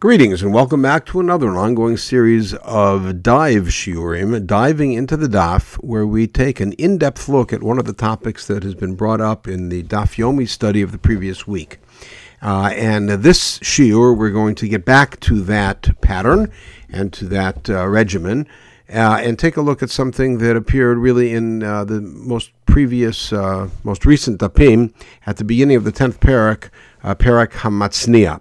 Greetings and welcome back to another ongoing series of Dive Shiurim, diving into the Daf, where we take an in depth look at one of the topics that has been brought up in the Daf Yomi study of the previous week. Uh, and this Shiur, we're going to get back to that pattern and to that uh, regimen uh, and take a look at something that appeared really in uh, the most previous, uh, most recent Dapim at the beginning of the 10th parak, uh, Parak Hamatznia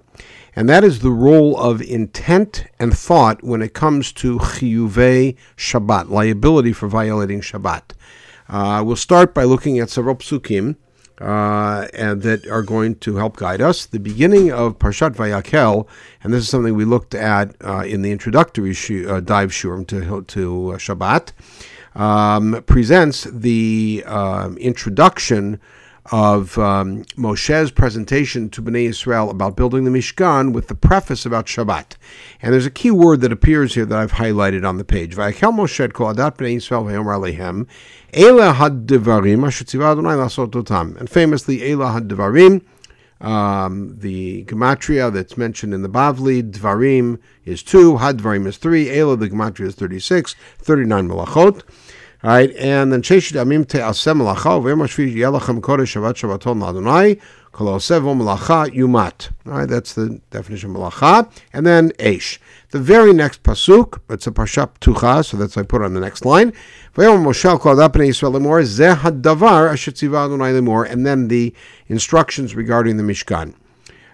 and that is the role of intent and thought when it comes to chiyuvei Shabbat, liability for violating Shabbat. Uh, we'll start by looking at several psukim uh, and that are going to help guide us. The beginning of Parshat Vayakel, and this is something we looked at uh, in the introductory sh- uh, dive shurim to, to uh, Shabbat, um, presents the um, introduction of um, Moshe's presentation to Bnei Israel about building the Mishkan with the preface about Shabbat. And there's a key word that appears here that I've highlighted on the page. Vayakel Moshe adat Bnei Israel v'yomer alehem, Ela had devarim asher Adonai lasot otam. And famously, Ela had devarim, um, the gematria that's mentioned in the Bavli, Dvarim is 2, Had Dvarim is 3, Ela, the gematria is 36, 39 malachot. All right, and then Sheshit Amim Te'asem Malacha, V'yom HaShvi Yelachem Kodesh Shabbat Shabbaton L'Adonai, Kol Osevo Malacha Yumat. All right, that's the definition of Malacha. And then Eish. The very next pasuk, it's a Parshat Tucha, so that's I put on the next line. V'yom Moshe called up in Yisrael Lemor, Zeh HaDavar Asher Tziva Adonai Lemor, and then the instructions regarding the Mishkan.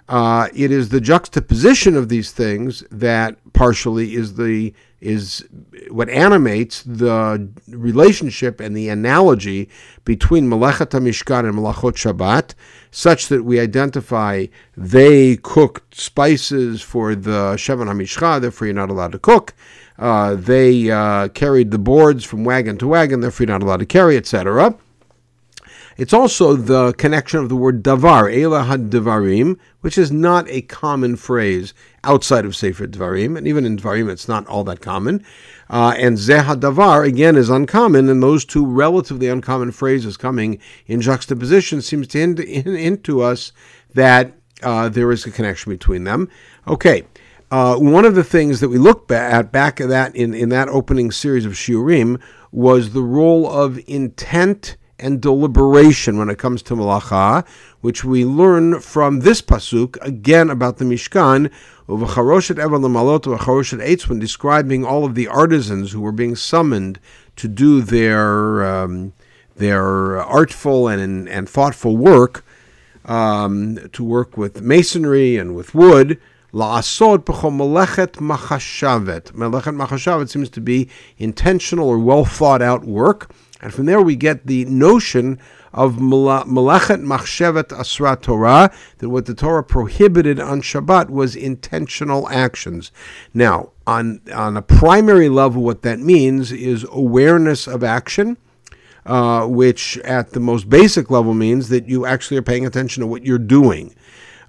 Uh, it is the juxtaposition of these things that partially is the is what animates the relationship and the analogy between Melechat HaMishkan and Melachot Shabbat, such that we identify they cooked spices for the Shevan HaMishcha, therefore you're not allowed to cook. Uh, they uh, carried the boards from wagon to wagon, therefore you're not allowed to carry, etc. It's also the connection of the word davar, Ela had devarim, which is not a common phrase outside of Sefer Dvarim, and even in Dvarim it's not all that common. Uh, and Zeha davar, again, is uncommon, and those two relatively uncommon phrases coming in juxtaposition seems to hint, hint to us that uh, there is a connection between them. Okay. Uh, one of the things that we looked at back at that in, in that opening series of Shiurim was the role of intent and deliberation when it comes to malacha, which we learn from this pasuk again about the Mishkan, when describing all of the artisans who were being summoned to do their um, their artful and and thoughtful work, um, to work with masonry and with wood. La'asod melechet machashavet. Melechet machashavet seems to be intentional or well thought out work. And from there we get the notion of Malachet Machshevet Asra Torah, that what the Torah prohibited on Shabbat was intentional actions. Now, on, on a primary level, what that means is awareness of action. Uh, which at the most basic level means that you actually are paying attention to what you're doing.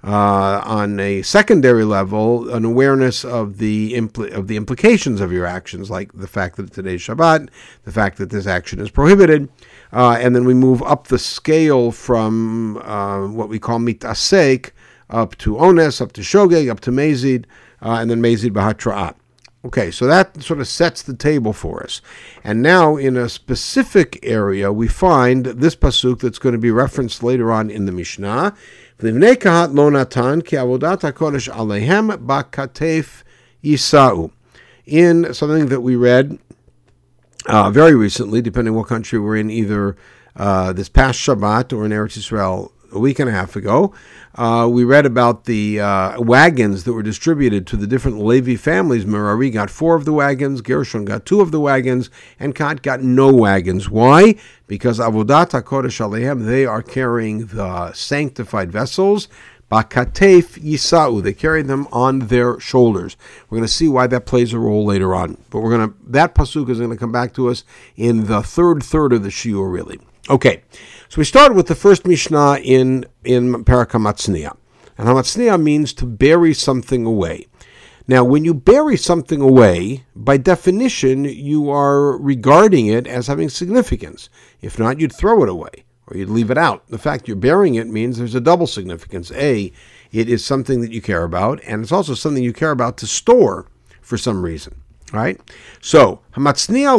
Uh, on a secondary level, an awareness of the impl- of the implications of your actions, like the fact that today's Shabbat, the fact that this action is prohibited, uh, and then we move up the scale from uh, what we call mitasek up to ones, up to shogeg, up to mezid, uh, and then mezid bahatra'at. Okay, so that sort of sets the table for us. And now, in a specific area, we find this pasuk that's going to be referenced later on in the Mishnah. Livnei kahat lo natan ki avodat hakodesh alehem bakatef yisau. In something that we read uh, very recently, depending what country we're in, either uh, this past Shabbat or in Eretz Israel a week and a half ago, uh, we read about the uh, wagons that were distributed to the different Levi families. Merari got four of the wagons, Gershon got two of the wagons, and Kat got no wagons. Why? Because Avodat HaKodesh Alehem, they are carrying the sanctified vessels. Bakatef Yisau, they carry them on their shoulders. We're going to see why that plays a role later on. But we're going to that pasuk is going to come back to us in the third third of the shiur, really. Okay, so we start with the first Mishnah in, in Parakamatzniya. And Hamatzniya means to bury something away. Now, when you bury something away, by definition, you are regarding it as having significance. If not, you'd throw it away or you'd leave it out. The fact you're burying it means there's a double significance. A, It is something that you care about, and it's also something you care about to store for some reason. Right? So, udugma.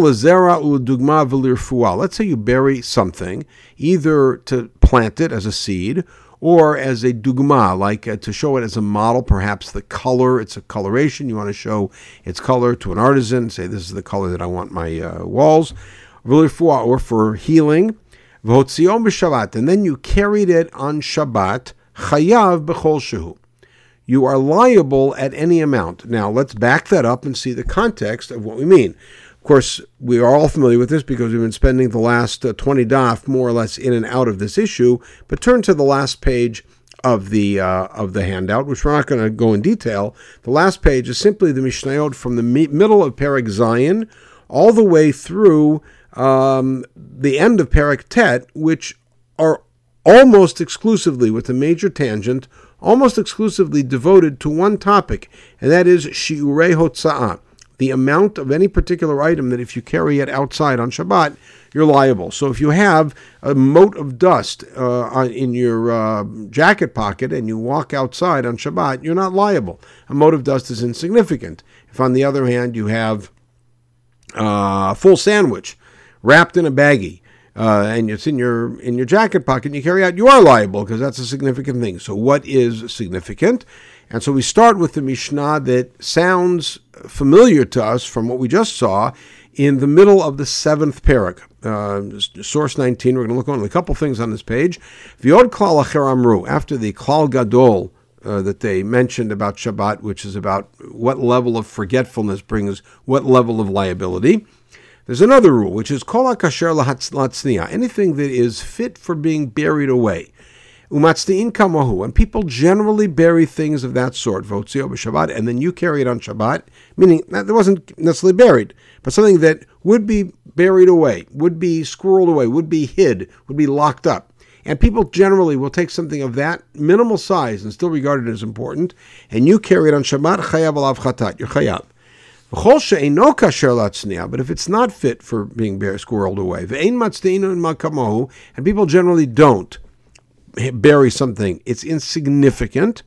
Let's say you bury something, either to plant it as a seed or as a dugma, like uh, to show it as a model, perhaps the color, it's a coloration. You want to show its color to an artisan, say this is the color that I want my uh, walls, or for healing. And then you carried it on Shabbat, chayav b'chol shehu. You are liable at any amount. Now let's back that up and see the context of what we mean Of course, we are all familiar with this because we've been spending the last uh, 20 daf more or less in and out of this issue. But turn to the last page of the uh, of the handout, which we're not going to go in detail. The last page is simply the Mishnayot from the mi- middle of Perek Zayin all the way through um, the end of Perek Tet, which are almost exclusively, with a major tangent, almost exclusively devoted to one topic, and that is Shiurei Hotza'ah the amount of any particular item that if you carry it outside on Shabbat, you're liable. So if you have a mote of dust uh, in your uh, jacket pocket and you walk outside on Shabbat, you're not liable. A mote of dust is insignificant. If, on the other hand, you have uh, a full sandwich wrapped in a baggie, uh, and it's in your in your jacket pocket, and you carry out, you are liable because that's a significant thing. So, what is significant? And so we start with the Mishnah that sounds familiar to us from what we just saw in the middle of the seventh parak. Uh, source 19, we're going to look on a couple things on this page. V'od klal Acher amru, after the klal gadol uh, that they mentioned about Shabbat, which is about what level of forgetfulness brings what level of liability. There's another rule, which is kol kasher latznia, anything that is fit for being buried away. Umatztiin kamahu, and people generally bury things of that sort, votzio b'Shabbat, and then you carry it on Shabbat, meaning that it wasn't necessarily buried, but something that would be buried away, would be squirreled away, would be hid, would be locked up. And people generally will take something of that minimal size and still regard it as important, and you carry it on Shabbat, chayav alav chatat, you're chayav. But if it's not fit for being buried squirreled away, and people generally don't, bury something, it's insignificant.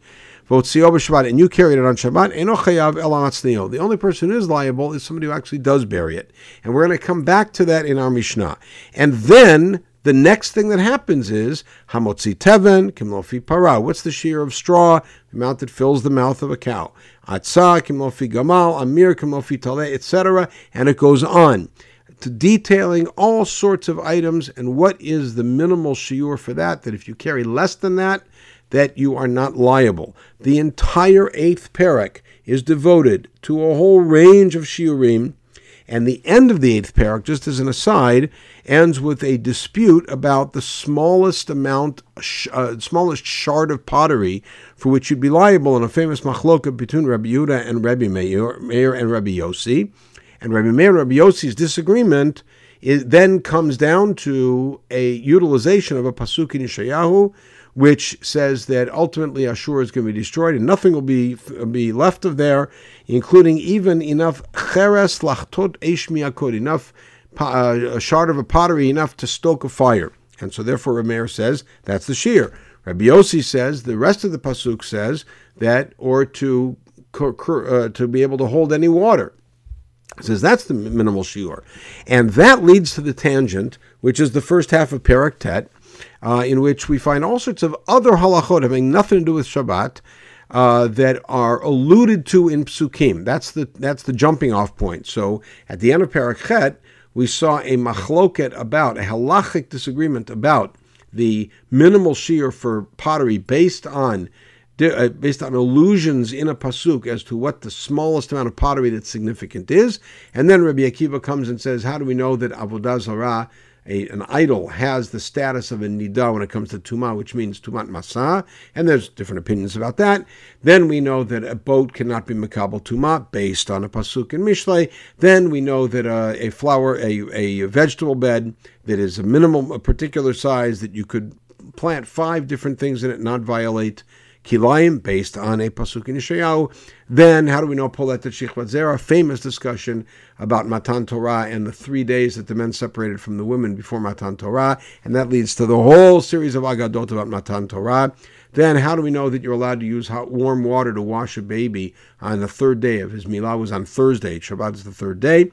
And you carried it on Shabbat. The only person who is liable is somebody who actually does bury it. And we're going to come back to that in our Mishnah. And then the next thing that happens is Hamotzi Teven, Kimlofi Para. What's the shear of straw? The amount that fills the mouth of a cow. Atzah, Kimlofi Gamal, Amir, Kimlofi Taleh, etc. And it goes on to detailing all sorts of items and what is the minimal shiur for that, that if you carry less than that, that you are not liable. The entire eighth parak is devoted to a whole range of shiurim, and the end of the eighth parak, just as an aside, ends with a dispute about the smallest amount, uh, smallest shard of pottery for which you'd be liable in a famous machloka between Rabbi Yehuda and Rabbi Meir, Meir and Rabbi Yossi. And Rabbi Meir and Rabbi Yossi's disagreement it then comes down to a utilization of a pasuk in Yeshayahu, which says that ultimately Ashur is going to be destroyed and nothing will be be left of there, including even enough cheres lachtot miyakod, enough uh, a shard of a pottery enough to stoke a fire. And so therefore Rameir says that's the shear. Rabbi Yossi says the rest of the pasuk says that or to uh, to be able to hold any water says that's the minimal shiur. And that leads to the tangent, which is the first half of Perek Tet, uh, in which we find all sorts of other halachot having nothing to do with Shabbat. Uh, that are alluded to in psukim. That's the that's the jumping off point. So at the end of Parakhet, we saw a machloket about a halachic disagreement about the minimal shiur for pottery based on uh, based on illusions in a pasuk as to what the smallest amount of pottery that's significant is. And then Rabbi Akiva comes and says, how do we know that avodah zarah, a, an idol, has the status of a nida when it comes to tuma, which means tumat masa? And there's different opinions about that. Then we know that a boat cannot be makabel tuma based on a pasuk in Mishlei. Then we know that a flower, a, a vegetable bed that is a minimum, a particular size that you could plant five different things in it, not violate Kilayim, based on a Pasuk in Yeshayahu. Then, how do we know Polet Shechvat Zera? Famous discussion about Matan Torah and the three days that the men separated from the women before Matan Torah. And that leads to the whole series of Agadot about Matan Torah. Then, how do we know that you're allowed to use hot, warm water to wash a baby on the third day of his milah? Was on Thursday. Shabbat is the third day,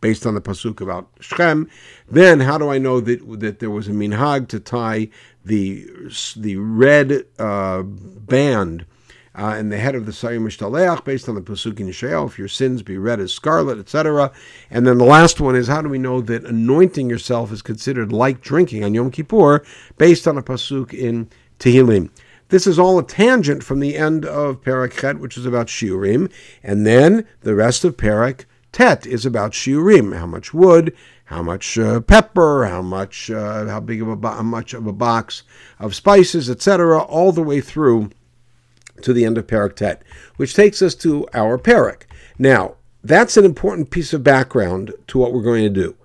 based on the pasuk about Shem. Then, how do I know that that there was a minhag to tie the the red uh, band? Uh, in the head of the Sayim Mishtaleach, based on the Pasuk in Yeshayahu, if your sins be red as scarlet, etc. And then the last one is how do we know that anointing yourself is considered like drinking on Yom Kippur, based on a Pasuk in Tehillim. This is all a tangent from the end of Parak Chet, which is about Shiurim, and then the rest of Parak Tet is about Shiurim, how much wood, how much uh, pepper, how much, uh, how big of a, how much of a box of spices, etc., all the way through to the end of Parak Tet, which takes us to our Parak. Now, that's an important piece of background to what we're going to do.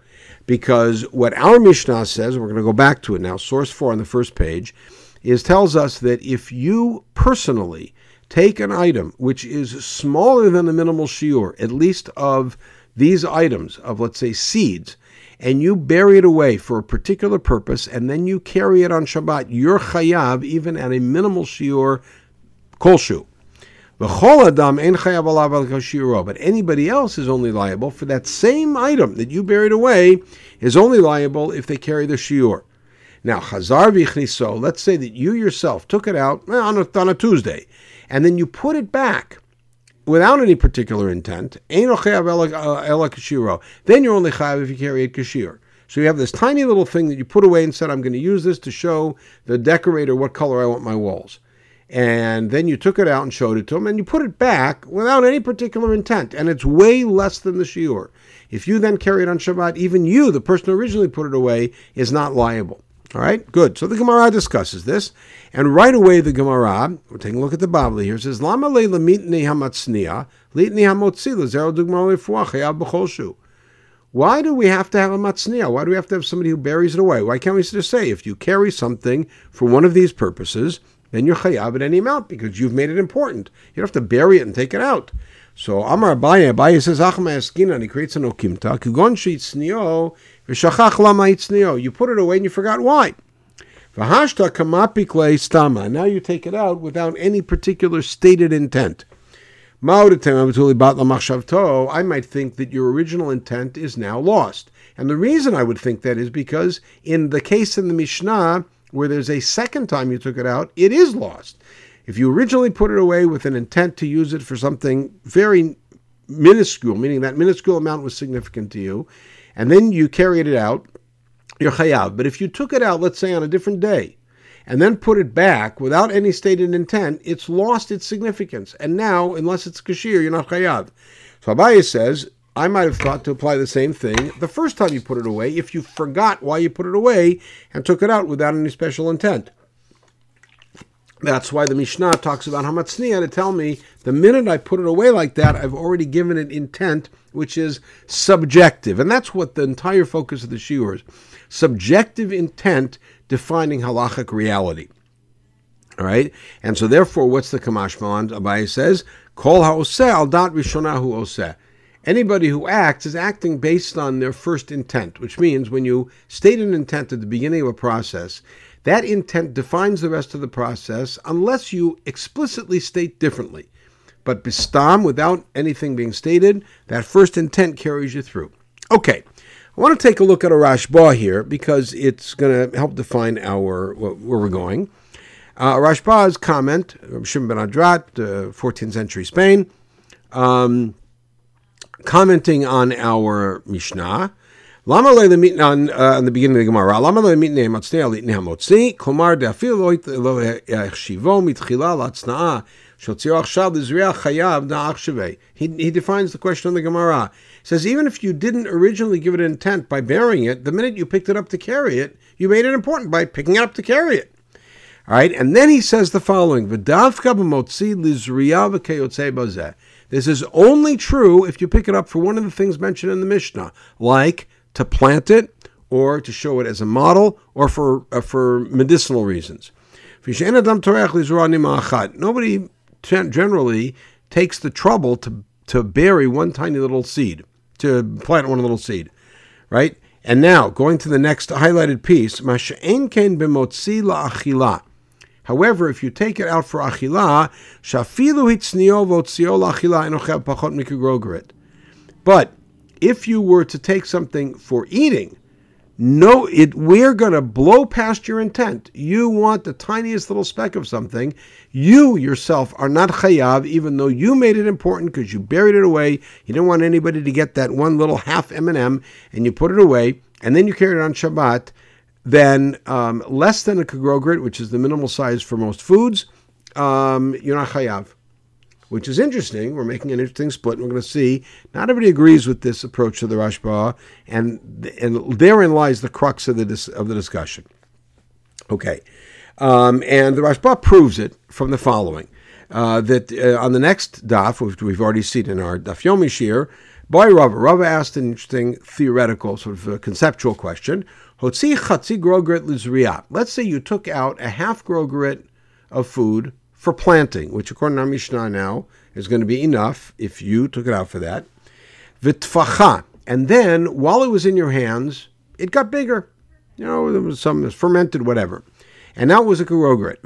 Because what our Mishnah says, we're going to go back to it now, source 4 on the first page, is tells us that if you personally take an item which is smaller than the minimal shiur, at least of these items, of let's say seeds, and you bury it away for a particular purpose, and then you carry it on Shabbat, you're chayav even at a minimal shiur kolshu. But anybody else is only liable for that same item that you buried away, is only liable if they carry the shiur. Now, chazar vichniso, let's say that you yourself took it out eh, on a, on a Tuesday, and then you put it back without any particular intent. Uh, then you're only chayav if you carry it kashir. So you have this tiny little thing that you put away and said, I'm going to use this to show the decorator what color I want my walls. And then you took it out and showed it to him, and you put it back without any particular intent, and it's way less than the shiur. If you then carry it on Shabbat, even you, the person who originally put it away, is not liable. All right, good. So the Gemara discusses this, and right away the Gemara, we're taking a look at the Babli here, says, Lama leila mitni hamatznia, litni hamotzi lezero dugmar b'cholshu. Why do we have to have a matznia? Why do we have to have somebody who buries it away? Why can't we just say, if you carry something for one of these purposes, then you're chayav at any amount because you've made it important. You don't have to bury it and take it out. So Amar Abaye, Abaye says, Achma Eskina, and he creates an okimta, kugon snio. You put it away and you forgot why. Stama. Now you take it out without any particular stated intent. I might think that your original intent is now lost. And the reason I would think that is because in the case in the Mishnah, where there's a second time you took it out, it is lost. If you originally put it away with an intent to use it for something very minuscule, meaning that minuscule amount was significant to you, and then you carried it out, you're chayav. But if you took it out, let's say on a different day, and then put it back without any stated intent, it's lost its significance. And now, unless it's kashir, you're not chayav. So Abaye says, I might have thought to apply the same thing the first time you put it away if you forgot why you put it away and took it out without any special intent. That's why the Mishnah talks about Hamatzniya to tell me the minute I put it away like that, I've already given it intent, which is subjective. And that's what the entire focus of the Shiur is subjective intent defining halachic reality. All right? And so, therefore, what's the Kamash Malan? Abaye says, Kol ha'oseh al dat rishonahu oseh. Anybody who acts is acting based on their first intent, which means when you state an intent at the beginning of a process, that intent defines the rest of the process unless you explicitly state differently. But bistam, without anything being stated, that first intent carries you through. Okay, I want to take a look at a Rashba here because it's going to help define our where we're going. Uh, Rashba's comment, Shimon ben Adrat, uh, 14th century Spain. Um, commenting on our Mishnah. Lama le lemitne on, the beginning of the Gemara. Le lemitne matzne alitne hamotzi. Komar de'afil lo yachshivo mitchila latzna'a shotzio achshav lizriya chayav na'ach shevei. He he defines the question on the Gemara. He says even if you didn't originally give it intent by burying it, the minute you picked it up to carry it, you made it important by picking it up to carry it. All right, and then he says the following: V'davka b'motzi lizriya v'keyotzei bazeh. This is only true if you pick it up for one of the things mentioned in the Mishnah, like to plant it, or to show it as a model, or for uh, for medicinal reasons. Nobody generally takes the trouble to to bury one tiny little seed, to plant one little seed, right? And now going to the next highlighted piece. However, if you take it out for achila. But if you were to take something for eating, no, it we're going to blow past your intent. You want the tiniest little speck of something. You yourself are not chayav, even though you made it important because you buried it away. You didn't want anybody to get that one little half M&M, and you put it away, and then you carried it on Shabbat. Then um, less than a kogrogrit, which is the minimal size for most foods, um, you're not chayav which is interesting. We're making an interesting split. And we're going to see not everybody agrees with this approach to the Rashba, and and therein lies the crux of the of the discussion. Okay, um, and the Rashba proves it from the following: uh, that uh, on the next daf, which we've already seen in our daf yomi shir, by Rava, Rava asked an interesting theoretical sort of conceptual question. Let's say you took out a half grogrit of food for planting, which according to our Mishnah now is going to be enough if you took it out for that. Vitfacha. And then while it was in your hands, it got bigger. You know, there was some fermented, whatever. And now it was a karogret.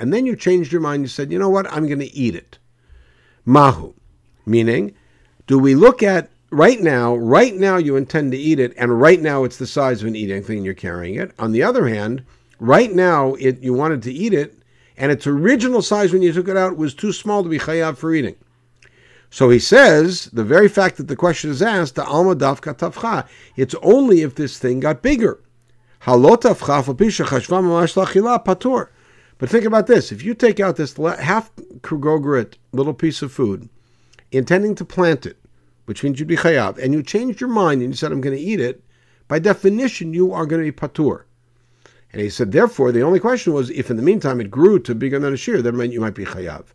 And then you changed your mind. You said, you know what? I'm going to eat it. Mahu. Meaning, do we look at right now, right now you intend to eat it, and right now it's the size of an eating thing you're carrying it. On the other hand, right now it you wanted to eat it, and its original size when you took it out was too small to be chayav for eating. So he says the very fact that the question is asked, the alma dafka tafcha, it's only if this thing got bigger. patur. But think about this: if you take out this half krogogrit little piece of food, intending to plant it, which means you'd be chayav, and you changed your mind and you said, "I'm going to eat it," by definition, you are going to be patur. And he said, therefore, the only question was if in the meantime it grew to bigger than a shear, then you might be chayav.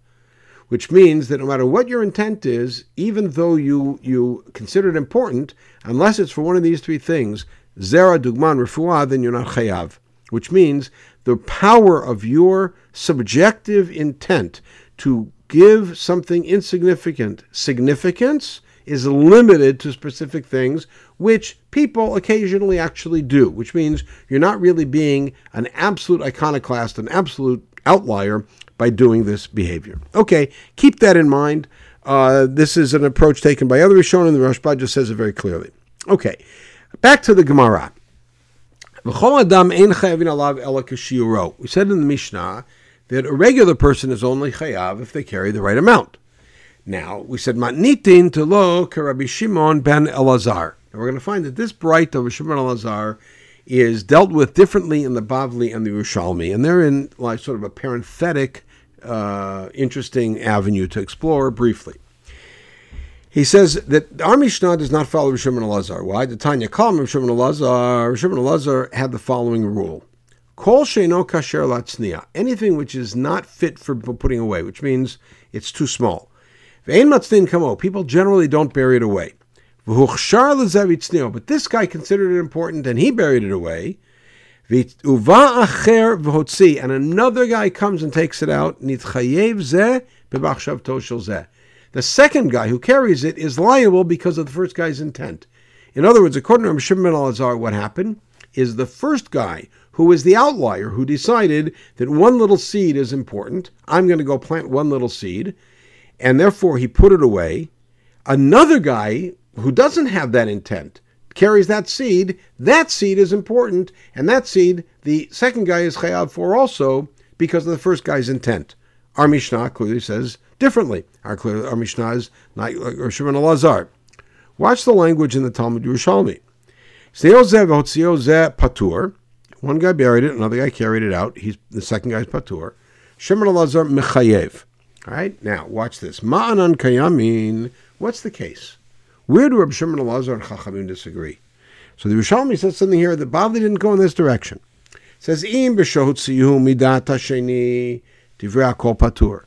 Which means that no matter what your intent is, even though you, you consider it important, unless it's for one of these three things, zera, dugman, refuah, then you're not chayav. Which means the power of your subjective intent to give something insignificant significance is limited to specific things, which people occasionally actually do, which means you're not really being an absolute iconoclast, an absolute outlier by doing this behavior. Okay, keep that in mind. Uh, this is an approach taken by others shown in the Rashba just says it very clearly. Okay, back to the Gemara. We said in the Mishnah that a regular person is only chayav if they carry the right amount. Now, we said matnitin to lo Rabbi Shimon ben Elazar. And we're going to find that this bright of Shimon Elazar is dealt with differently in the Bavli and the Yerushalmi, and they're in like sort of a parenthetic, uh, interesting avenue to explore briefly. He says that our Mishnah does not follow Rishon Elazar. Why? The Tanya Kalm Rishon Elazar. Rishon Elazar had the following rule: Kol sheino kasher latznia. Anything which is not fit for putting away, which means it's too small. People generally don't bury it away. But this guy considered it important and he buried it away. And another guy comes and takes it out. The second guy who carries it is liable because of the first guy's intent. In other words, according to Shimon al what happened is the first guy who was the outlier who decided that one little seed is important. I'm going to go plant one little seed and therefore he put it away. Another guy who doesn't have that intent carries that seed. That seed is important, and that seed, the second guy is chayav for also because of the first guy's intent. Our Mishnah clearly says differently. Our, our Mishnah is not uh, or Shimon Elazar. Watch the language in the Talmud Yerushalmi. patur. One guy buried it, another guy carried it out. He's the second guy's patur. Shimon Elazar mechayev. All right, now watch this. Ma'anan kayamin. What's the case? Where do Rabbi Shimon Elazar and Chachamim disagree? So the Rishalmi says something here that Bavli didn't go in this direction. It says im b'shohutziyu midat hasheni divrei kol patur.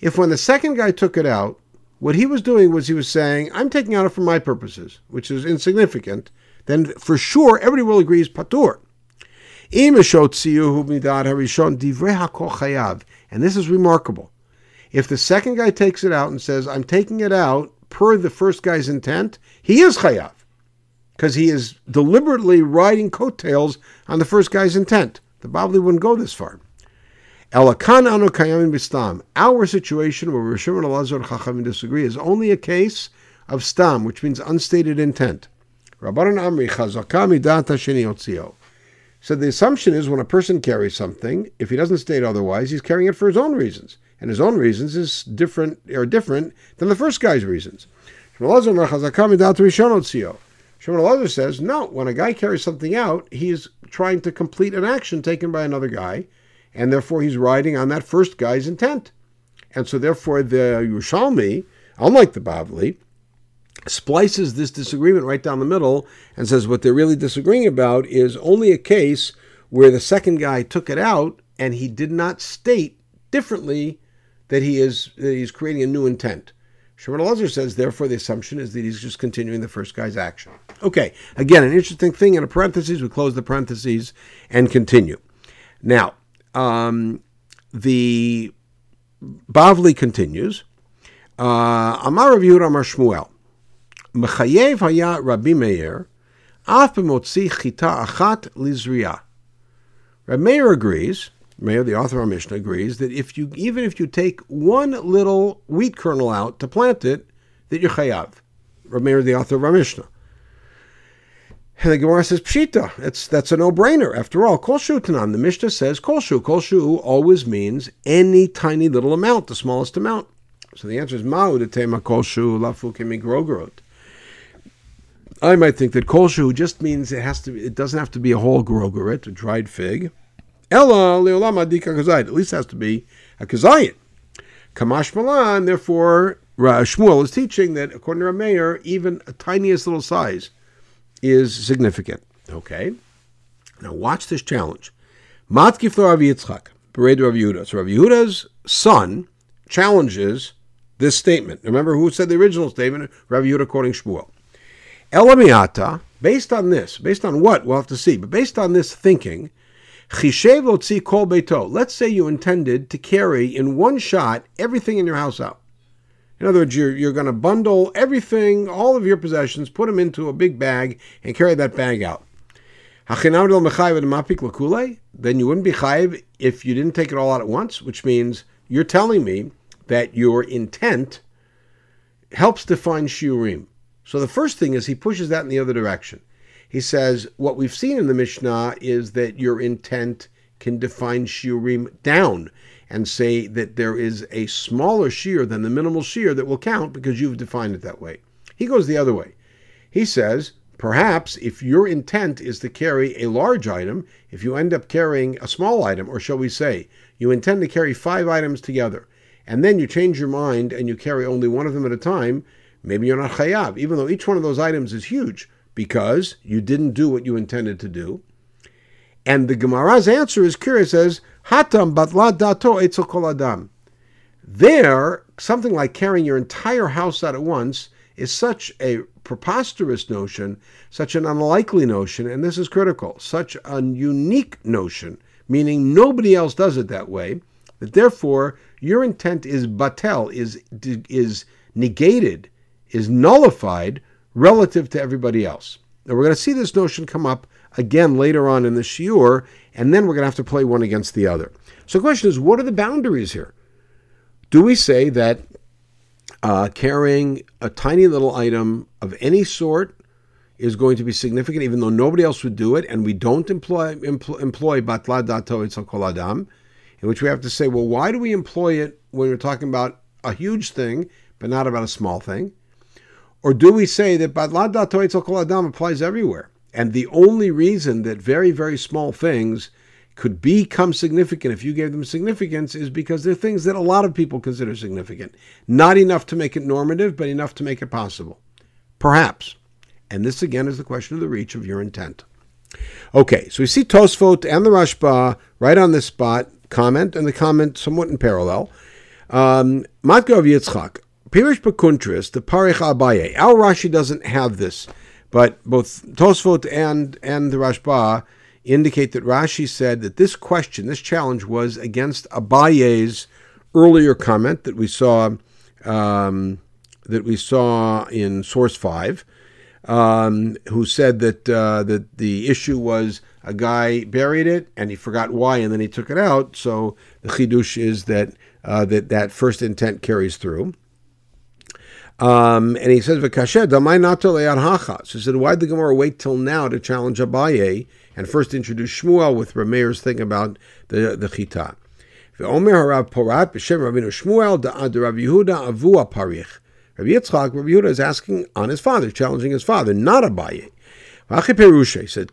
If when the second guy took it out, what he was doing was he was saying, "I'm taking out it for my purposes," which is insignificant. Then for sure everybody will agree is patur. And this is remarkable. If the second guy takes it out and says, I'm taking it out per the first guy's intent, he is chayav. Because he is deliberately riding coattails on the first guy's intent. The Bavli wouldn't go this far. Elakan anu kayamin bistam. Our situation where Rosh and Elazar Chachamim disagree is only a case of stam, which means unstated intent. Rabbanan Amri chazaka midat hasheni otzio. So the assumption is when a person carries something, if he doesn't state otherwise, he's carrying it for his own reasons, and his own reasons is different are different than the first guy's reasons. Shmuel Elazar says, no, when a guy carries something out, he's trying to complete an action taken by another guy, and therefore he's riding on that first guy's intent. And so therefore the Yerushalmi, unlike the Bavli, splices this disagreement right down the middle and says what they're really disagreeing about is only a case where the second guy took it out and he did not state differently that he is that he's creating a new intent. Shimon Elazar says, therefore, the assumption is that he's just continuing the first guy's action. Okay, again, an interesting thing in a parenthesis. We close the parentheses and continue. Now, um, the Bavli continues. Uh, Amar Rav Yehuda Amar Shmuel, Mechayev Haya Rabbi Meir, Af Chita Achat Lizriya. Rabbi Meir agrees Meir, the author of Mishnah, agrees that if you even if you take one little wheat kernel out to plant it, that you're chayav. Meir, the author of our Mishnah. And the Gemara says, Pshita, that's, that's a no-brainer. After all, Kol Tanan, the Mishnah says Kol Shu. Kol Shu always means any tiny little amount, the smallest amount. So the answer is Ma'u de tema Kol Shu lafu kemigrogrot. I might think that kolshu just means it has to. It doesn't have to be a whole grogerit, a dried fig. Ella leolama dika kazayit. At least has to be a kazayit. Kamash malan. Therefore, Shmuel is teaching that according to Rameir, even a tiniest little size is significant. Okay. Now watch this challenge. Matkif Rav Yitzchak, Bered Rav Yehuda. So Rav Yehuda's son challenges this statement. Remember who said the original statement? Rav Yehuda quoting Shmuel. Elamiata, based on this, based on what? We'll have to see, but based on this thinking. Let's say you intended to carry in one shot everything in your house out. In other words, you're, you're going to bundle everything, all of your possessions, put them into a big bag, and carry that bag out. Then you wouldn't be chayiv if you didn't take it all out at once, which means you're telling me that your intent helps define shiurim. So the first thing is he pushes that in the other direction. He says, what we've seen in the Mishnah is that your intent can define shiurim down and say that there is a smaller shear than the minimal shear that will count because you've defined it that way. He goes the other way. He says, perhaps if your intent is to carry a large item, if you end up carrying a small item, or shall we say, you intend to carry five items together, and then you change your mind and you carry only one of them at a time, maybe you're not chayav, even though each one of those items is huge because you didn't do what you intended to do. And the Gemara's answer is curious as hatam batla dato kol adam. There, something like carrying your entire house out at once is such a preposterous notion, such an unlikely notion, and this is critical, such a unique notion, meaning nobody else does it that way, that therefore your intent is batel, is, is negated is nullified relative to everybody else. Now we're going to see this notion come up again later on in the shiur, and then we're going to have to play one against the other. So the question is, what are the boundaries here? Do we say that uh, carrying a tiny little item of any sort is going to be significant, even though nobody else would do it, and we don't employ employ, employ batla dato itzal adam, in which we have to say, well, why do we employ it when we're talking about a huge thing, but not about a small thing? Or do we say that Badlad Kol Adam applies everywhere? And the only reason that very, very small things could become significant if you gave them significance is because they're things that a lot of people consider significant. Not enough to make it normative, but enough to make it possible. Perhaps. And this again is the question of the reach of your intent. Okay, so we see Tosfot and the Rashba right on this spot comment, and the comment somewhat in parallel. Um, Yitzchak, Pirish Bakuntris, the Parich Abaye. Our Rashi doesn't have this, but both Tosfot and, and the Rashba indicate that Rashi said that this question, this challenge, was against Abaye's earlier comment that we saw um, that we saw in source five. um, who said that uh, that the issue was a guy buried it and he forgot why, and then he took it out. So the chidush is that uh, that that first intent carries through. Um, and he says, "V'kashed damai nato hacha." So he said, "Why did the Gemara wait till now to challenge Abaye and first introduce Shmuel with Rameir's thing about the the chita?" Ve'omer harav porat b'shem Rabbeinu Shmuel da'ad Rav Yehuda avu aparich. Rabbi Yitzchak, Rabbi Yehuda is asking on his father, challenging his father, not Abaye. He said,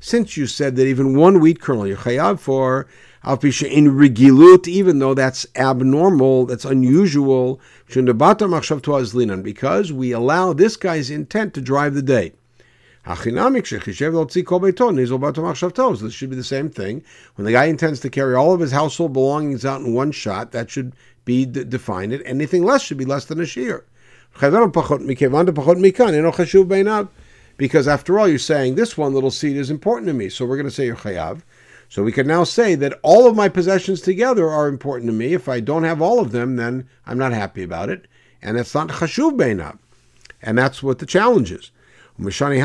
Since you said that even one wheat kernel you're chayav for, in regilut, even though that's abnormal, that's unusual, because we allow this guy's intent to drive the day. This should be the same thing. When the guy intends to carry all of his household belongings out in one shot, that should be defined. It anything less should be less than a shear. Because after all, you're saying this one little seed is important to me, so we're going to say you're chayav. So we can now say that all of my possessions together are important to me. If I don't have all of them, then I'm not happy about it, and it's not chashuv beinav. And that's what the challenge is. What the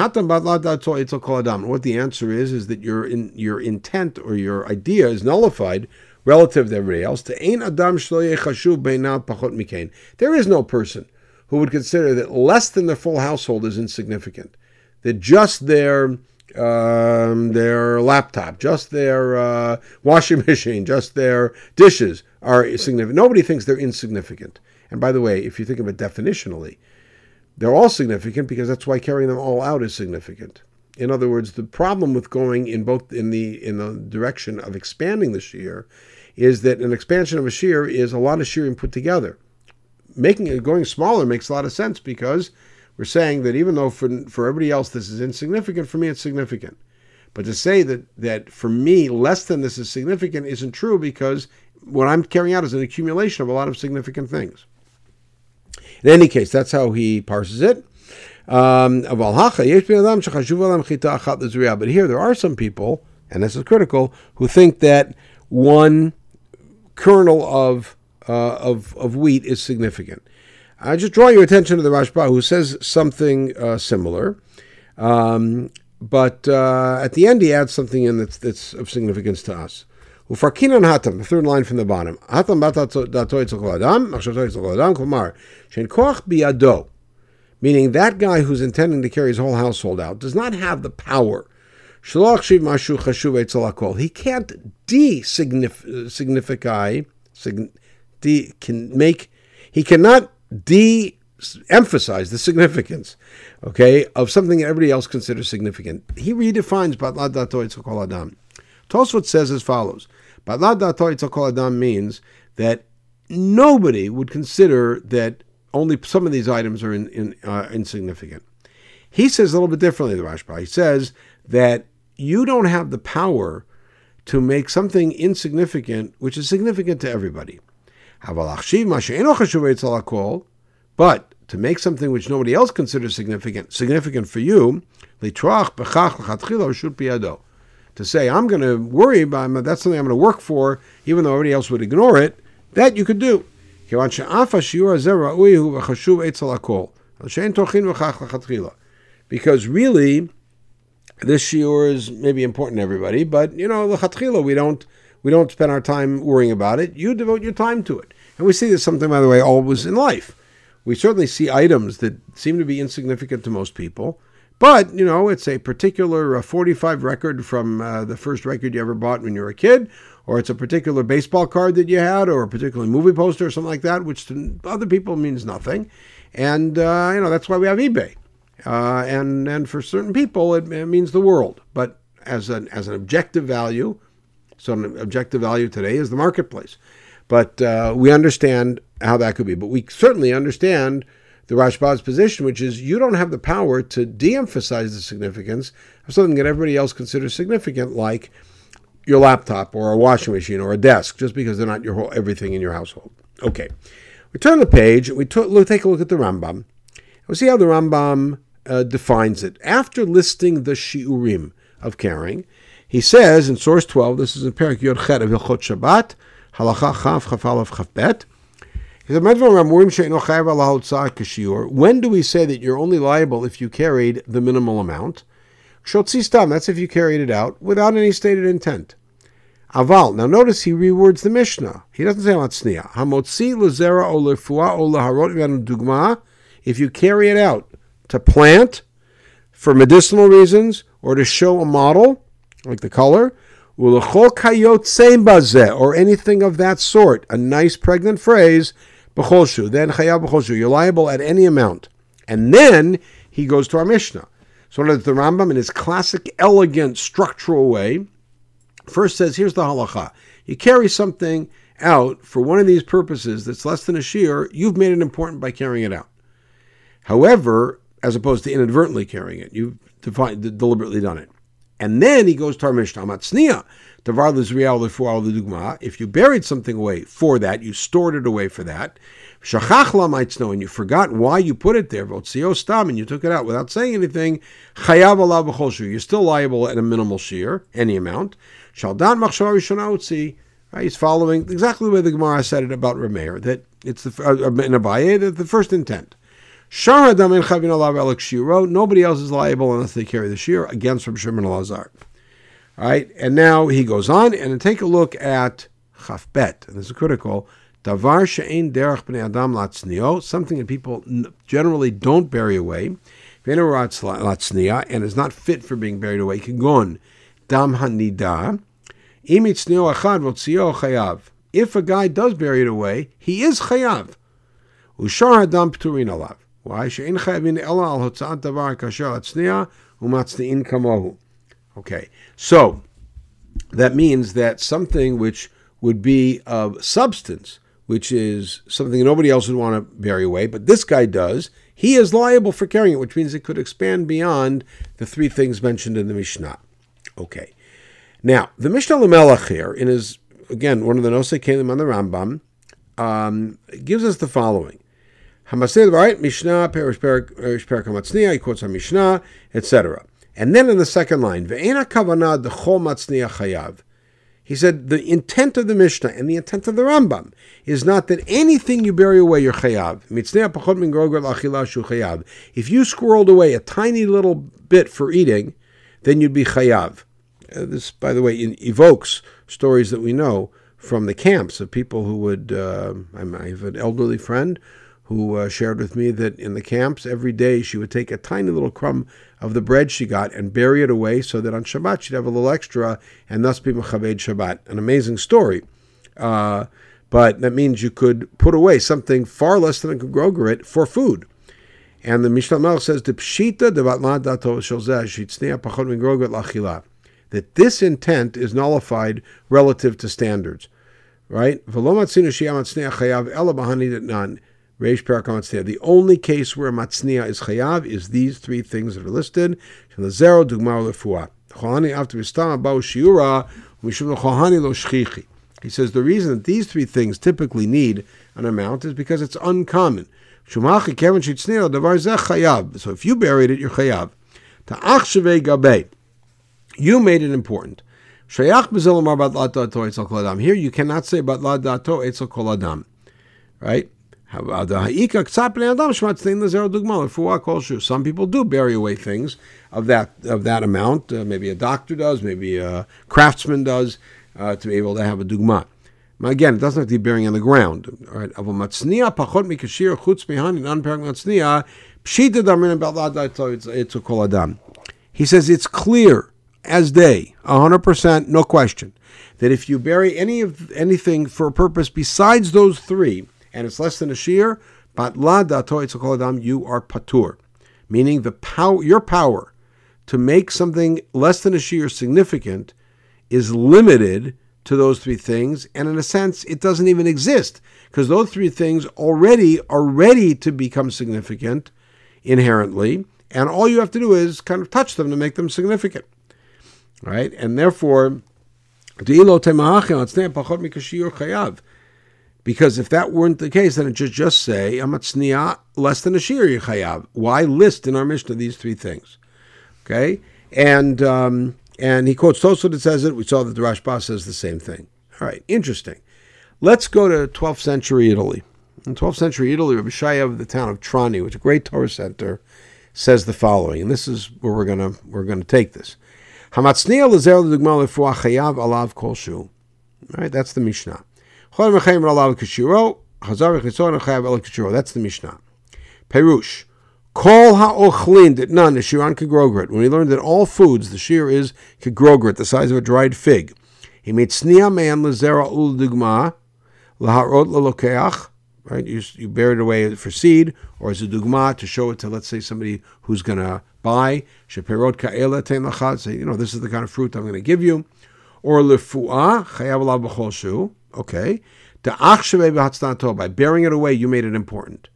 answer is is that your in, your intent or your idea is nullified relative to everybody else. There is no person who would consider that less than their full household is insignificant. That just their um, their laptop, just their uh, washing machine, just their dishes are significant. Nobody thinks they're insignificant. And by the way, if you think of it definitionally, they're all significant because that's why carrying them all out is significant. In other words, the problem with going in both in the in the direction of expanding the shear is that an expansion of a shear is a lot of shearing put together. Making it going smaller makes a lot of sense because we're saying that even though for for everybody else this is insignificant, for me it's significant. But to say that that for me less than this is significant isn't true because what I'm carrying out is an accumulation of a lot of significant things. In any case, that's how he parses it. Um, but here there are some people, and this is critical, who think that one kernel of uh, of of wheat is significant. I just draw your attention to the Rashba, who says something uh, similar, um, but uh, at the end he adds something in that's that's of significance to us. The third line from the bottom. Meaning that guy who's intending to carry his whole household out does not have the power. He can't de-signify, de, can make, he cannot de-emphasize the significance, okay, of something everybody else considers significant. He redefines batlat dato yitzchol adam. Tosfot says as follows: Balad Adam means that nobody would consider that only some of these items are in, in, uh, insignificant. He says a little bit differently, the Rashba. He says that you don't have the power to make something insignificant, which is significant to everybody. But to make something which nobody else considers significant, significant for you, to say, I'm going to worry about that's something I'm going to work for, even though everybody else would ignore it, that you could do. Because really, this shiur is maybe important to everybody, but you know, the we don't we don't spend our time worrying about it. You devote your time to it, and we see this something, by the way, always in life. We certainly see items that seem to be insignificant to most people, but, you know, it's a particular uh, 45 record from uh, the first record you ever bought when you were a kid, or it's a particular baseball card that you had, or a particular movie poster or something like that, which to other people means nothing. And, uh, you know, that's why we have eBay. Uh, and, and for certain people, it, it, means the world. But as an, as an objective value, so an objective value today is the marketplace. But uh, we understand how that could be. But we certainly understand the Rashba's position, which is you don't have the power to de emphasize the significance of something that everybody else considers significant, like your laptop or a washing machine or a desk, just because they're not your whole everything in your household. Okay. We turn the page, we t- take a look at the Rambam. We'll see how the Rambam uh, defines it. After listing the shiurim of carrying, he says in source 12, this is in Perak Yod Chet of Hilchot Shabbat, Halacha Chaf Aleph Chaf Bet, He said, when do we say that you're only liable if you carried the minimal amount? That's if you carried it out without any stated intent. Aval. Now notice he rewords the Mishnah. He doesn't say matznia. Hamotzi lezera o lefua o laharot dugma. If you carry it out to plant for medicinal reasons or to show a model, like the color, or anything of that sort, a nice pregnant phrase, then you're liable at any amount. And then he goes to our Mishnah. So the Rambam, in his classic, elegant, structural way, first says, here's the halacha. You carry something out for one of these purposes that's less than a shear, you've made it important by carrying it out. However, as opposed to inadvertently carrying it, you've defi- deliberately done it. And then he goes to our Mishnah, Matzniya, if you buried something away for that, you stored it away for that, Shachachla might know, and you forgot why you put it there, stam, and you took it out without saying anything, you're still liable at a minimal shear, any amount. Shaldan machshava Right, he's following exactly the way the Gemara said it about Rameir, that it's the uh, in Abaye, that the first intent. Nobody else is liable unless they carry the shear against Rabbi Shimon Lazar. All right, and now he goes on and take a look at Chafbet, and this is critical. Davar she'ein derech b'nei adam latznio, something that people generally don't bury away. And is not fit for being buried away. Kigon dam hanida. If a guy does bury it away, he is chayav. Ushar hadam pturin alav. Why? She'en chayavin ela al hotzat davar kasher atznia umatzniin kamohu. Okay, so that means that something which would be of substance which is something nobody else would want to bury away, but this guy does, he is liable for carrying it, which means it could expand beyond the three things mentioned in the Mishnah. Okay. Now, the Mishneh LaMelech here, in his, again, one of the Nosei Keilim on the Rambam, um, gives us the following. Hamaseh, right? Mishnah, Perish Perek he quotes on Mishnah, etc. And then in the second line, Ve'ena kavanah dechol matzniya chayav. He said the intent of the Mishnah and the intent of the Rambam is not that anything you bury away you're Chayav. If you squirreled away a tiny little bit for eating, then you'd be chayav. Uh, this, by the way, evokes stories that we know from the camps of people who would. Uh, I have an elderly friend who uh, shared with me that in the camps every day she would take a tiny little crumb of the bread she got and bury it away so that on Shabbat she'd have a little extra and thus be Mechaved Shabbat. An amazing story. Uh, but that means you could put away something far less than a grogeret for food. And the Mishnah Melech says, that this intent is nullified relative to standards. Right? Reish Perek The only case where Matzniya is chayav is these three things that are listed. Zero dugmar lefua. Chohani after vistama bao shiura mishum chohani lo shchichi. He says the reason that these three things typically need an amount is because it's uncommon. So if you buried it, you're chayav. You made it important. Here you cannot say bat la dato etzel kol adam. Right? Some people do bury away things of that of that amount. Uh, maybe a doctor does, maybe a craftsman does, uh, to be able to have a dugma. Again, it doesn't have to be burying on the ground. Right? He says it's clear as day, 100%, no question, that if you bury any of anything for a purpose besides those three, and it's less than a shear, but la dato you are patur, meaning the power, your power to make something less than a shear significant is limited to those three things, and in a sense, it doesn't even exist because those three things already are ready to become significant inherently, and all you have to do is kind of touch them to make them significant, right? And therefore, because if that weren't the case, then it should just say amatzniya less than a shir chayav. Why list in our Mishnah these three things? Okay, and um, and he quotes Tosfot that says it. We saw that the Rashba says the same thing. All right, interesting. Let's go to 12th century Italy. In 12th century Italy, Rabbi Shaya of the town of Trani, which is a great Torah center, says the following, and this is where we're gonna we're gonna take this. Hamatzniya lezer alav kol All right, that's the Mishnah. That's the Mishnah. Perush. Kol ha'ochlin that none is shiran kogrogret. When we learned that all foods, the shear is kogrogret, the size of a dried fig. He made snia man lezera ul dugma, laharot lalokeach, right? You, you bear it away for seed or as a dugma to show it to, let's say, somebody who's going to buy. Sheperot ka'ela ten lachat, say, you know, this is the kind of fruit I'm going to give you. Or lefu'ah, chayav alav b'chol okay. By bearing it away, you made it important.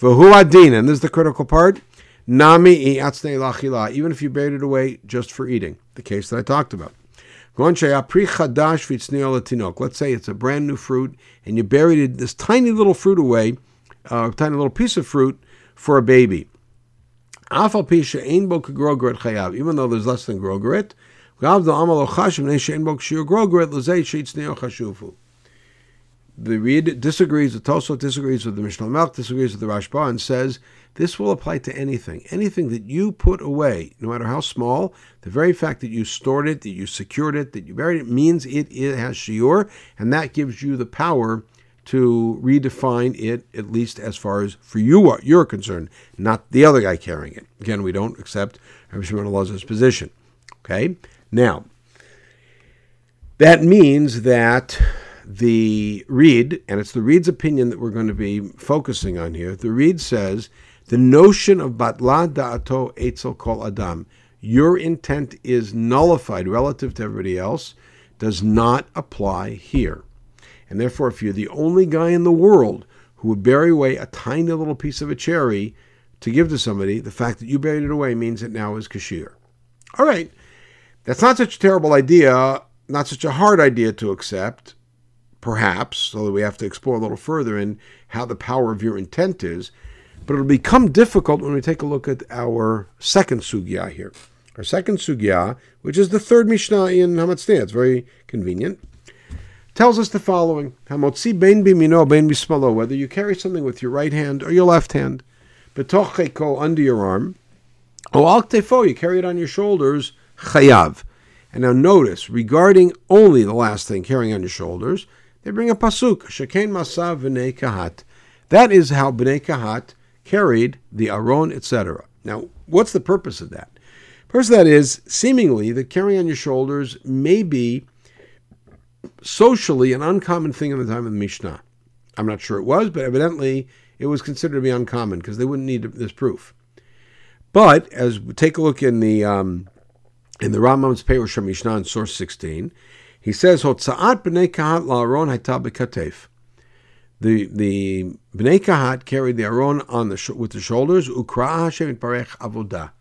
V'hu adin, and this is the critical part, nami lachila, even if you buried it away just for eating, the case that I talked about. Let's say it's a brand new fruit, and you buried this tiny little fruit away, a uh, tiny little piece of fruit for a baby. Even though there's less than grogret, the Rid disagrees, the Tosfot disagrees with the Mishnah Melch, disagrees with the Rashba, and says this will apply to anything. Anything that you put away, no matter how small, the very fact that you stored it, that you secured it, that you buried it, means it, it has shiur, and that gives you the power to redefine it, at least as far as for you are you're concerned, not the other guy carrying it. Again, we don't accept Rabbi Shimon Elazar's position. Okay? Now, that means that the Rid, and it's the Rid's opinion that we're going to be focusing on here. The Rid says the notion of batla da'ato etzel kol adam, your intent is nullified relative to everybody else, does not apply here. And therefore, if you're the only guy in the world who would bury away a tiny little piece of a cherry to give to somebody, the fact that you buried it away means it now is kashir. All right, that's not such a terrible idea, not such a hard idea to accept perhaps, although we have to explore a little further in how the power of your intent is. But it'll become difficult when we take a look at our second sugya here. Our second sugya, which is the third Mishnah in Hamatzniah, it's very convenient, tells us the following: Hamotzi bein bimino bein bismalo, whether you carry something with your right hand or your left hand, betocheko under your arm, o al you carry it on your shoulders, chayav. And now notice, regarding only the last thing, carrying on your shoulders, they bring a pasuk, Shekain Masav B'nei Kahat. That is how B'nei Kahat carried the Aron, etc. Now, what's the purpose of that? Purpose of that is seemingly that carrying on your shoulders may be socially an uncommon thing in the time of the Mishnah. I'm not sure it was, but evidently it was considered to be uncommon because they wouldn't need this proof. But as we take a look in the um, in the Rambam's Perush Mishnah in source 16, he says, "Hotzaat b'nei kahat la'aron hayta bekatef." The the bnei kahat carried the aron on the with the shoulders. Ukra Hashem parech avodah,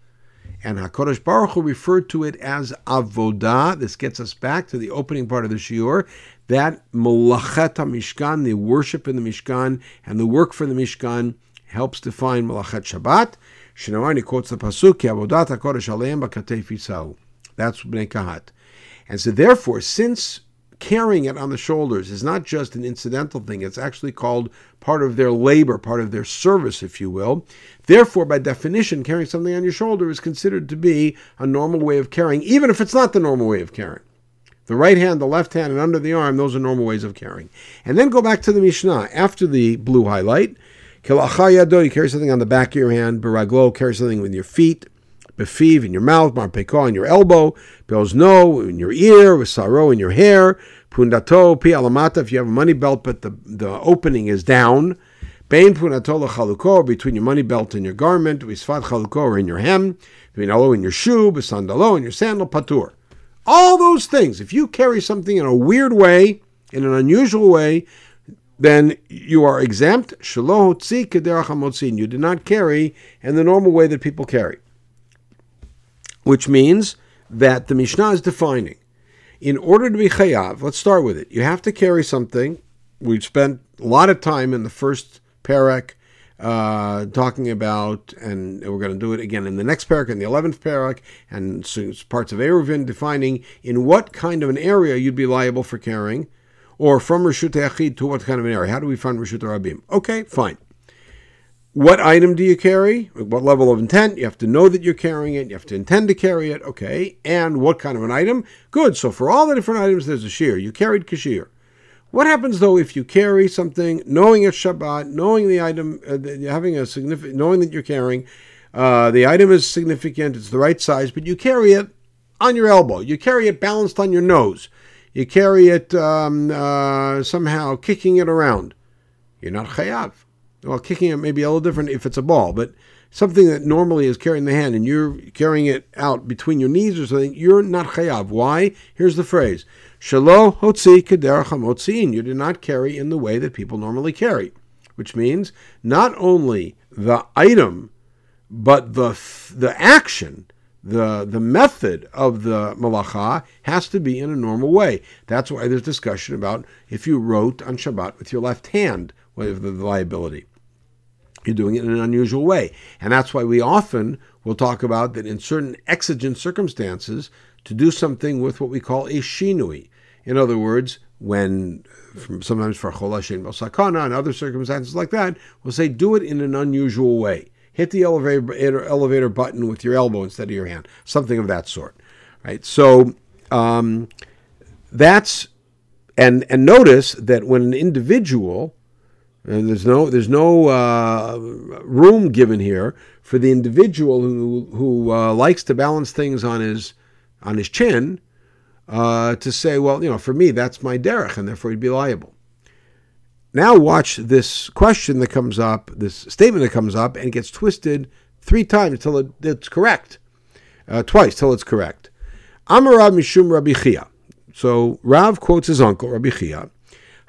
and Hakadosh Baruch Hu referred to it as avodah. This gets us back to the opening part of the shiur. That malachet mishkan, the worship in the mishkan, and the work for the mishkan helps define malachet Shabbat. Shinawani quotes the pasuk, "Avodat Hakadosh aleim b'katef That's bnei kahat. And so, therefore, since carrying it on the shoulders is not just an incidental thing, it's actually called part of their labor, part of their service, if you will. Therefore, by definition, carrying something on your shoulder is considered to be a normal way of carrying, even if it's not the normal way of carrying. The right hand, the left hand, and under the arm, those are normal ways of carrying. And then go back to the Mishnah. After the blue highlight, you carry something on the back of your hand, baraglo, carry something with your feet befiv in your mouth, marpeko in your elbow, no in your ear, saro in your hair, pundato pi alamata if you have a money belt but the, the opening is down, bein pundato chaluko between your money belt and your garment, visfat chaluko or in your hem, vinalo in your shoe, besandalo in your sandal, patur. All those things, if you carry something in a weird way, in an unusual way, then you are exempt. You do not carry in the normal way that people carry which means that the Mishnah is defining. In order to be chayav, let's start with it. You have to carry something. We've spent a lot of time in the first perek uh, talking about, and we're going to do it again in the next perek, in the 11th perek, and parts of Eruvin defining in what kind of an area you'd be liable for carrying, Or from Rishut Achid to what kind of an area? How do we find Rishut Rabim? Okay, fine. What item do you carry? What level of intent? You have to know that you're carrying it. You have to intend to carry it. Okay. And what kind of an item? Good. So for all the different items, there's a shear. You carried kashir. What happens though if you carry something, knowing it's Shabbat, knowing the item, uh, having a significant, knowing that you're carrying, uh, the item is significant, it's the right size, but you carry it on your elbow. You carry it balanced on your nose. You carry it um, uh, somehow kicking it around. You're not chayav. Well, kicking it may be a little different if it's a ball, but something that normally is carrying the hand and you're carrying it out between your knees or something, you're not chayav. Why? Here's the phrase: Shalo hotzi kederach You do not carry in the way that people normally carry, which means not only the item, but the the action, the the method of the malacha has to be in a normal way. That's why there's discussion about if you wrote on Shabbat with your left hand, whether the liability. You're doing it in an unusual way. And that's why we often will talk about that in certain exigent circumstances to do something with what we call a shinui. In other words, when sometimes for cholashin sakana and other circumstances like that, we'll say do it in an unusual way. Hit the elevator elevator button with your elbow instead of your hand, something of that sort, right? So um, that's and and notice that when an individual and there's no there's no uh, room given here for the individual who who uh, likes to balance things on his on his chin uh, to say, well, you know, for me that's my derech, and therefore he'd be liable. Now watch this question that comes up, this statement that comes up, and gets twisted three times until it, it's correct, uh, twice till it's correct. Amarav mishum Rabbi Chia. So Rav quotes his uncle Rabbi Chia.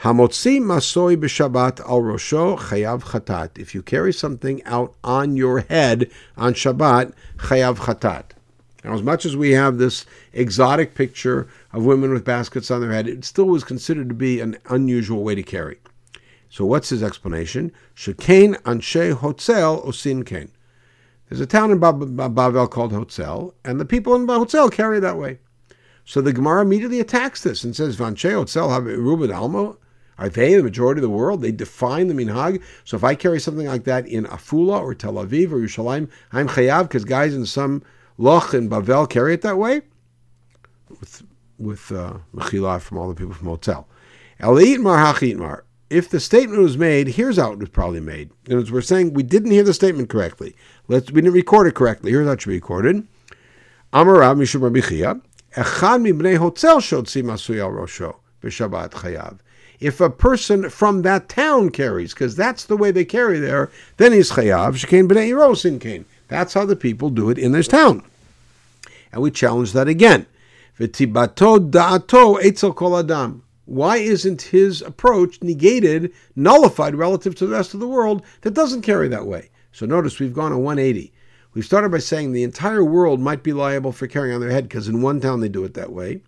Hamotzi masoi b'Shabbat al rosho chayav chatat. If you carry something out on your head on Shabbat, chayav chatat. Now, as much as we have this exotic picture of women with baskets on their head, it still was considered to be an unusual way to carry. So, what's his explanation? Shekain anshe hotzel osin kain. There's a town in Bavel called Hotzel, and the people in Hotzel carry that way. So the Gemara immediately attacks this and says, "Vanche Hotzel have rubid almo." They the majority of the world? They define the minhag. So if I carry something like that in Afula or Tel Aviv or Yerushalayim, I'm chayav because guys in some loch in Bavel carry it that way. With with uh, from all the people from Motel. El Itmar. If the statement was made, here's how it was probably made. And as we're saying, we didn't hear the statement correctly. Let's we didn't record it correctly. Here's how it should be recorded. Amarav Mishum Rabbi Chia. Echad mibnei Hotzel shotzi masui al rosho b'Shabbat chayav if a person from that town carries, because that's the way they carry there, then he's chayav shekain b'nei rosin kain. That's how the people do it in this town. And we challenge that again. V'tibato da'ato etzel kol adam. Why isn't his approach negated, nullified relative to the rest of the world that doesn't carry that way? So notice we've gone a 180. We've started by saying the entire world might be liable for carrying on their head because in one town they do it that way.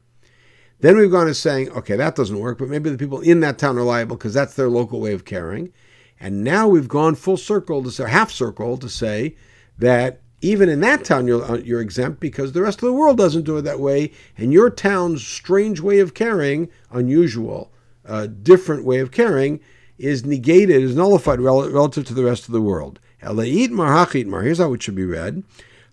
Then we've gone to saying, okay, that doesn't work, but maybe the people in that town are liable because that's their local way of caring. And now we've gone full circle to say, half circle to say that even in that town you're, uh, you're exempt because the rest of the world doesn't do it that way, and your town's strange way of caring, unusual, uh, different way of caring, is negated, is nullified rel- relative to the rest of the world. Here's how it should be read.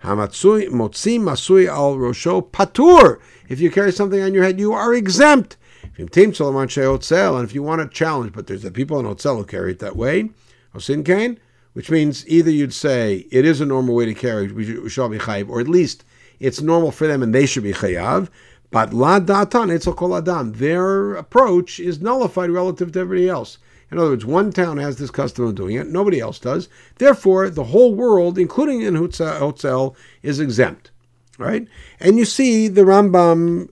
Hamatsui motzi masui al rosho patur. If you carry something on your head, you are exempt. And if you want to challenge, but there's the people in Otzel who carry it that way, Osin Kain, which means either you'd say it is a normal way to carry, we shall be chayiv, or at least it's normal for them and they should be chayav. But la datan etzel kol adam, their approach is nullified relative to everybody else. In other words, one town has this custom of doing it, nobody else does. Therefore, the whole world, including in Hutzel, is exempt. Right? And you see the Rambam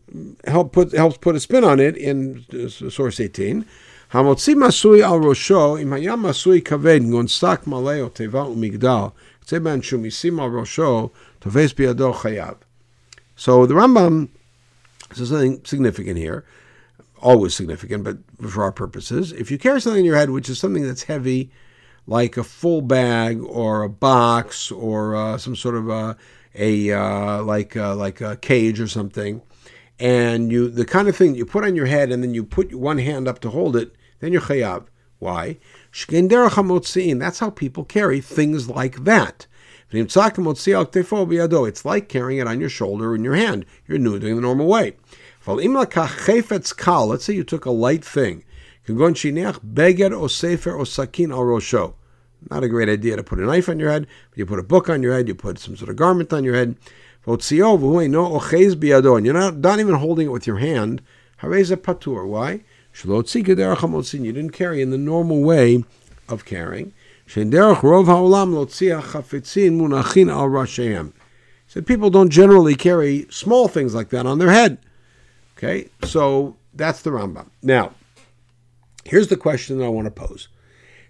help put, helps put a spin on it in uh, source 18. Hamotzi masui al rosho masui kaved gonsak maleo teva umigdal shumisim al rosho toves biado chayav. So the Rambam says something significant here always significant, but for our purposes, if you carry something in your head which is something that's heavy, like a full bag or a box or uh, some sort of a, a uh, like uh, like a cage or something, and you the kind of thing you put on your head and then you put one hand up to hold it, then you're chayav. Why? That's how people carry things like that. It's like carrying it on your shoulder or in your hand. You're doing it the normal way. Let's say you took a light thing. Not a great idea to put a knife on your head, but you put a book on your head, you put some sort of garment on your head. And you're not, not even holding it with your hand. patur. Why? You didn't carry in the normal way of carrying. Said people don't generally carry small things like that on their head. Okay, so that's the Rambam. Now, here's the question that I want to pose.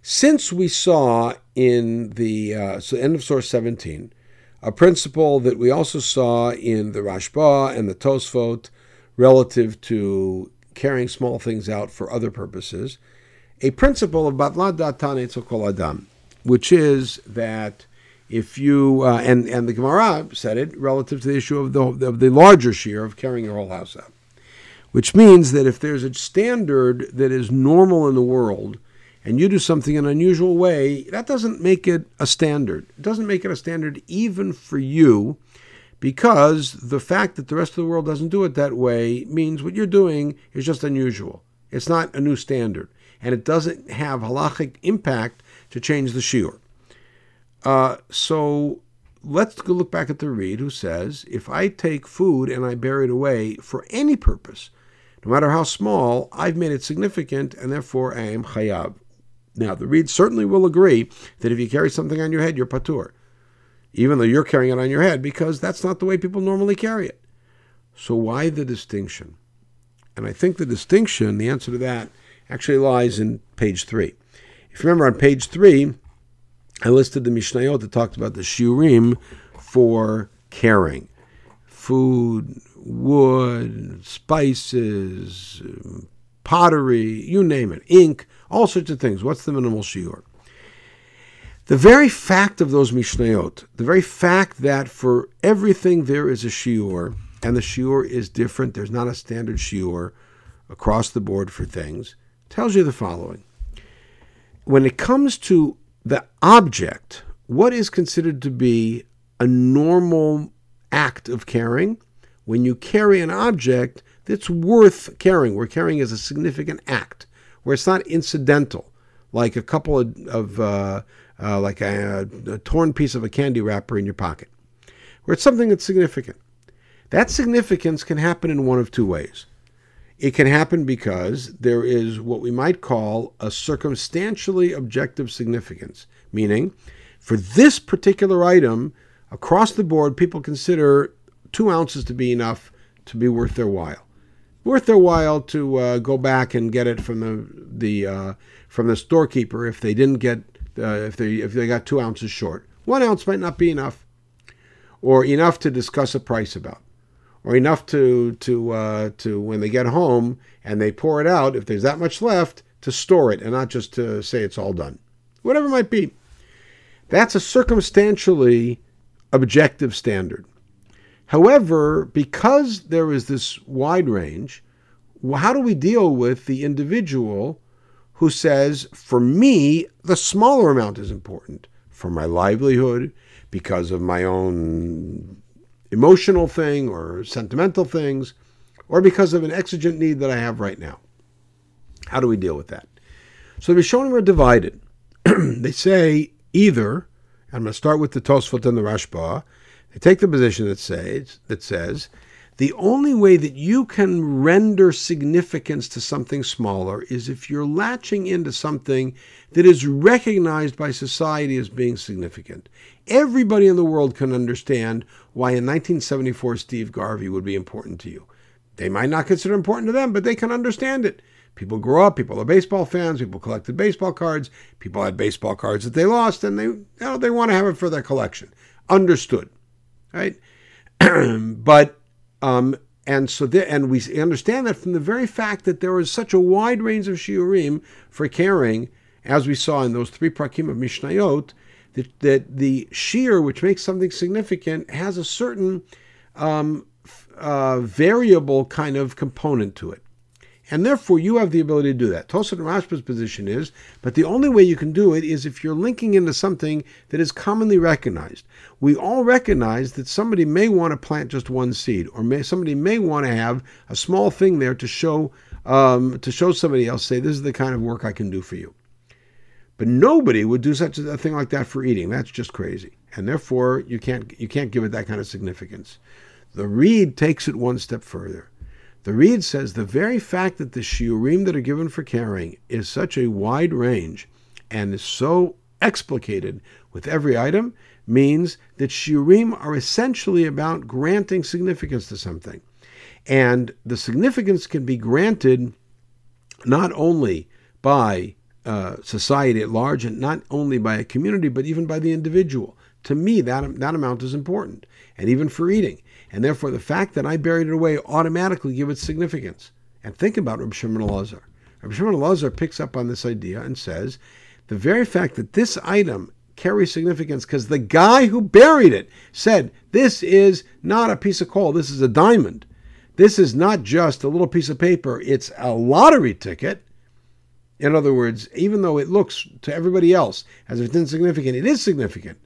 Since we saw in the uh, so end of source 17 a principle that we also saw in the Rashba and the Tosfot relative to carrying small things out for other purposes, a principle of Batlad Datan Adam, which is that if you uh, and and the Gemara said it relative to the issue of the of the larger shear of carrying your whole house out, which means that if there's a standard that is normal in the world, and you do something in an unusual way, that doesn't make it a standard. It doesn't make it a standard even for you, because the fact that the rest of the world doesn't do it that way means what you're doing is just unusual. It's not a new standard and it doesn't have halachic impact to change the shiur. Uh, so let's go look back at the Rid who says, if I take food and I bury it away for any purpose, no matter how small, I've made it significant and therefore I am chayav. Now, the Rid certainly will agree that if you carry something on your head, you're patur, even though you're carrying it on your head, because that's not the way people normally carry it. So, why the distinction? And I think the distinction, the answer to that, actually lies in page three. If you remember on page three, I listed the Mishnayot that talked about the shiurim for carrying food, wood, spices, pottery, you name it, ink, all sorts of things. What's the minimal shiur? The very fact of those Mishnayot, the very fact that for everything there is a shiur, and the shiur is different, there's not a standard shiur across the board for things, tells you the following. When it comes to the object, what is considered to be a normal act of carrying? When you carry an object that's worth carrying, where carrying is a significant act, where it's not incidental, like a couple of, of uh, uh, like a, a torn piece of a candy wrapper in your pocket, where it's something that's significant. That significance can happen in one of two ways. It can happen because there is what we might call a circumstantially objective significance, meaning for this particular item, across the board, people consider two ounces to be enough to be worth their while. Worth their while to uh, go back and get it from the the uh, from the storekeeper if they didn't get uh, if they if they got two ounces short. One ounce might not be enough, or enough to discuss a price about or enough to to uh, to when they get home and they pour it out, if there's that much left, to store it and not just to say it's all done, whatever it might be. That's a circumstantially objective standard. However, because there is this wide range, how do we deal with the individual who says, for me, the smaller amount is important for my livelihood, because of my own emotional thing or sentimental things, or because of an exigent need that I have right now. How do we deal with that? So the Rishonim are divided. they say either, I'm going to start with the Tosfot and the Rashba, they take the position that says that says the only way that you can render significance to something smaller is if you're latching into something that is recognized by society as being significant. Everybody in the world can understand why in 1974 Steve Garvey would be important to you. They might not consider important to them, but they can understand it. People grow up, people are baseball fans, people collected baseball cards, people had baseball cards that they lost, and they you know, they want to have it for their collection. Understood. Right? but um, and so there, and we understand that from the very fact that there is such a wide range of shiurim for carrying, as we saw in those three prakim of Mishnayot, that, that the shear which makes something significant has a certain um, uh, variable kind of component to it. And therefore, you have the ability to do that. Tosfot Rashba's position is, but the only way you can do it is if you're linking into something that is commonly recognized. We all recognize that somebody may want to plant just one seed, or may, somebody may want to have a small thing there to show um, to show somebody else, say, this is the kind of work I can do for you. But nobody would do such a thing like that for eating. That's just crazy, and therefore you can't you can't give it that kind of significance. The Rid takes it one step further. The Rid says the very fact that the shiurim that are given for carrying is such a wide range and is so explicated with every item means that shiurim are essentially about granting significance to something. And the significance can be granted not only by uh, society at large and not only by a community, but even by the individual. To me, that, that amount is important, and even for eating. And therefore, the fact that I buried it away automatically gives it significance. And think about Rabbi Shimon Elazar. Rabbi Shimon Elazar picks up on this idea and says, the very fact that this item carries significance because the guy who buried it said, this is not a piece of coal, this is a diamond. This is not just a little piece of paper, it's a lottery ticket. In other words, even though it looks to everybody else as if it's insignificant, it is significant.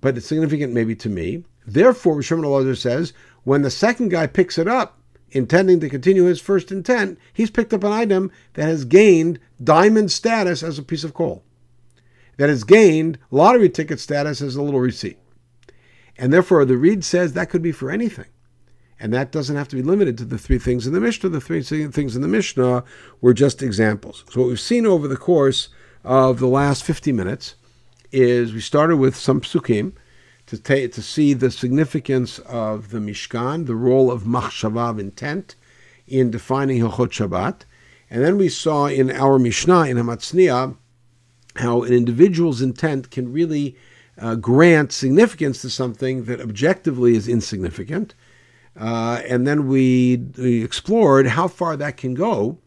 But it's significant maybe to me. Therefore, Shimon Elazar says, when the second guy picks it up, intending to continue his first intent, he's picked up an item that has gained diamond status as a piece of coal, that has gained lottery ticket status as a little receipt. And therefore, the Rid says that could be for anything. And that doesn't have to be limited to the three things in the Mishnah. The three things in the Mishnah were just examples. So, what we've seen over the course of the last 50 minutes is we started with some psukim to, ta- to see the significance of the Mishkan, the role of machshava, intent, in defining Hilchot Shabbat. And then we saw in our Mishnah, in Hamatzniah, how an individual's intent can really uh, grant significance to something that objectively is insignificant. Uh, and then we, we explored how far that can go.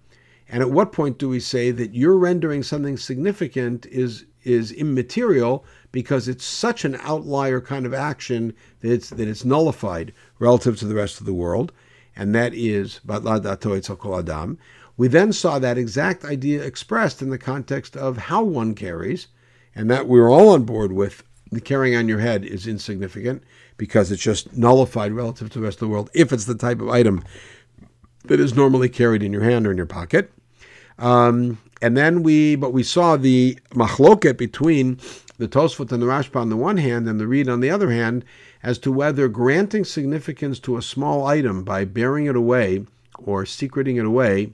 And at what point do we say that you're rendering something significant is, is immaterial because it's such an outlier kind of action that it's, that it's nullified relative to the rest of the world? And that is Adam. We then saw that exact idea expressed in the context of how one carries, and that we're all on board with the carrying on your head is insignificant because it's just nullified relative to the rest of the world if it's the type of item that is normally carried in your hand or in your pocket. Um, and then we, but we saw the machloket between the Tosfot and the Rashba on the one hand and the Rid on the other hand as to whether granting significance to a small item by bearing it away or secreting it away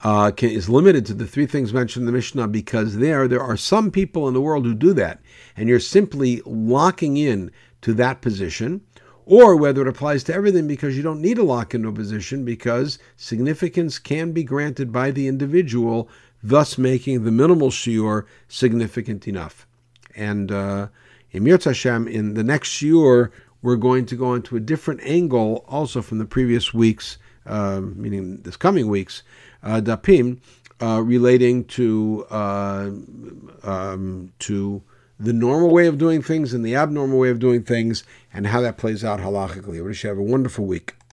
uh, can, is limited to the three things mentioned in the Mishnah because there there are some people in the world who do that, and you're simply locking in to that position, or whether it applies to everything because you don't need a lock into a position because significance can be granted by the individual, thus making the minimal shiur significant enough. And uh, in Mirz Hashem, in the next shiur, we're going to go into a different angle, also from the previous weeks, uh, meaning this coming weeks, uh, dapim uh, relating to uh, um, to the normal way of doing things and the abnormal way of doing things and how that plays out halachically. I wish you have a wonderful week.